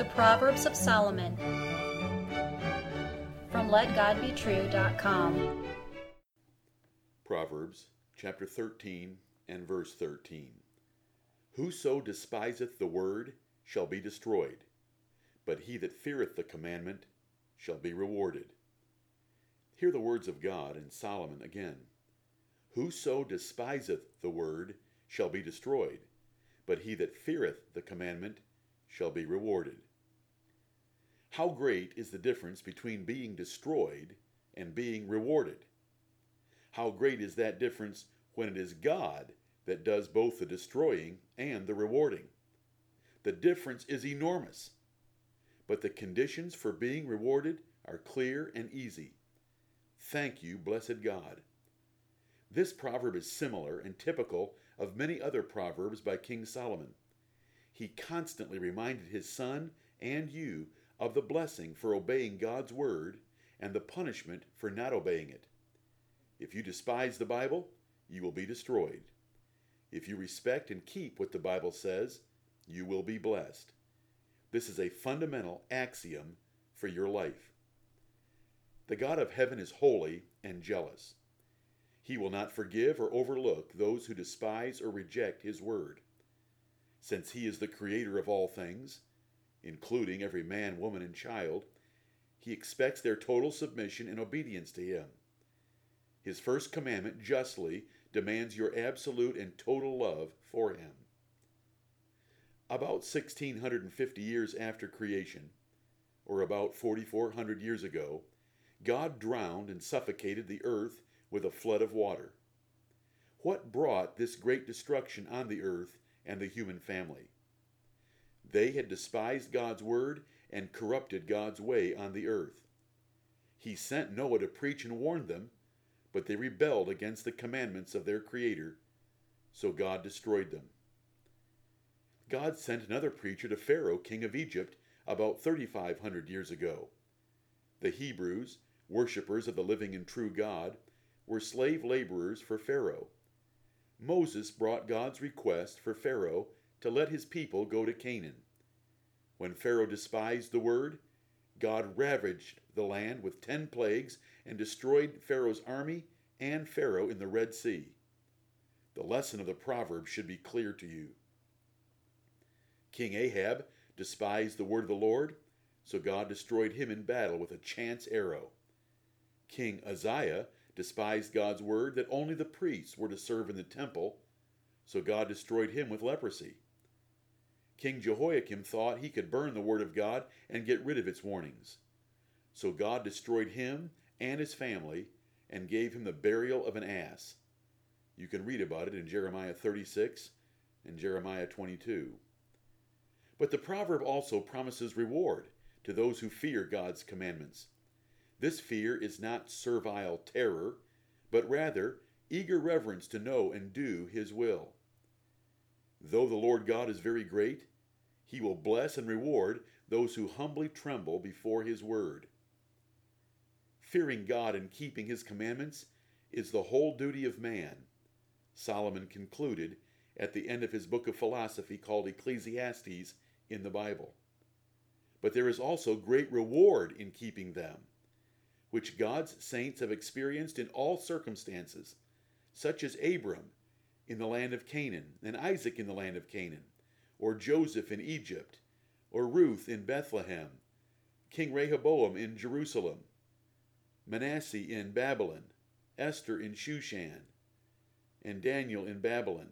The Proverbs of Solomon from LetGodBetrue.com. Proverbs chapter 13 and verse 13. Whoso despiseth the word shall be destroyed, but he that feareth the commandment shall be rewarded. Hear the words of God in Solomon again. Whoso despiseth the word shall be destroyed, but he that feareth the commandment shall be rewarded. How great is the difference between being destroyed and being rewarded? How great is that difference when it is God that does both the destroying and the rewarding? The difference is enormous. But the conditions for being rewarded are clear and easy. Thank you, blessed God. This proverb is similar and typical of many other proverbs by King Solomon. He constantly reminded his son and you of the blessing for obeying God's word and the punishment for not obeying it. If you despise the Bible, you will be destroyed. If you respect and keep what the Bible says, you will be blessed. This is a fundamental axiom for your life. The God of heaven is holy and jealous. He will not forgive or overlook those who despise or reject his word. Since he is the creator of all things, including every man, woman, and child, he expects their total submission and obedience to him. His first commandment justly demands your absolute and total love for him. About 1650 years after creation, or about 4400 years ago, God drowned and suffocated the earth with a flood of water. What brought this great destruction on the earth and the human family? They had despised God's word and corrupted God's way on the earth. He sent Noah to preach and warn them, but they rebelled against the commandments of their Creator, so God destroyed them. God sent another preacher to Pharaoh, king of Egypt, about 3,500 years ago. The Hebrews, worshippers of the living and true God, were slave laborers for Pharaoh. Moses brought God's request for Pharaoh to let his people go to Canaan. When Pharaoh despised the word, God ravaged the land with ten plagues and destroyed Pharaoh's army and Pharaoh in the Red Sea. The lesson of the proverb should be clear to you. King Ahab despised the word of the Lord, so God destroyed him in battle with a chance arrow. King Uzziah despised God's word that only the priests were to serve in the temple, so God destroyed him with leprosy. King Jehoiakim thought he could burn the word of God and get rid of its warnings. So God destroyed him and his family and gave him the burial of an ass. You can read about it in Jeremiah 36 and Jeremiah 22. But the proverb also promises reward to those who fear God's commandments. This fear is not servile terror, but rather eager reverence to know and do his will. Though the Lord God is very great, he will bless and reward those who humbly tremble before his word. Fearing God and keeping his commandments is the whole duty of man. Solomon concluded at the end of his book of philosophy called Ecclesiastes in the Bible. But there is also great reward in keeping them, which God's saints have experienced in all circumstances, such as Abram in the land of Canaan, and Isaac in the land of Canaan, or Joseph in Egypt, or Ruth in Bethlehem, King Rehoboam in Jerusalem, Manasseh in Babylon, Esther in Shushan, and Daniel in Babylon.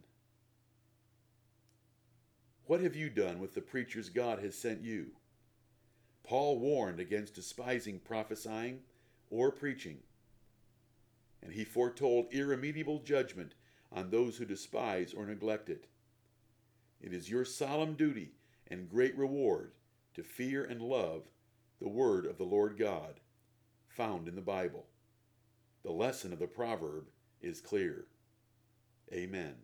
What have you done with the preachers God has sent you? Paul warned against despising prophesying or preaching, and he foretold irremediable judgment on those who despise or neglect it. It is your solemn duty and great reward to fear and love the word of the Lord God, found in the Bible. The lesson of the proverb is clear. Amen.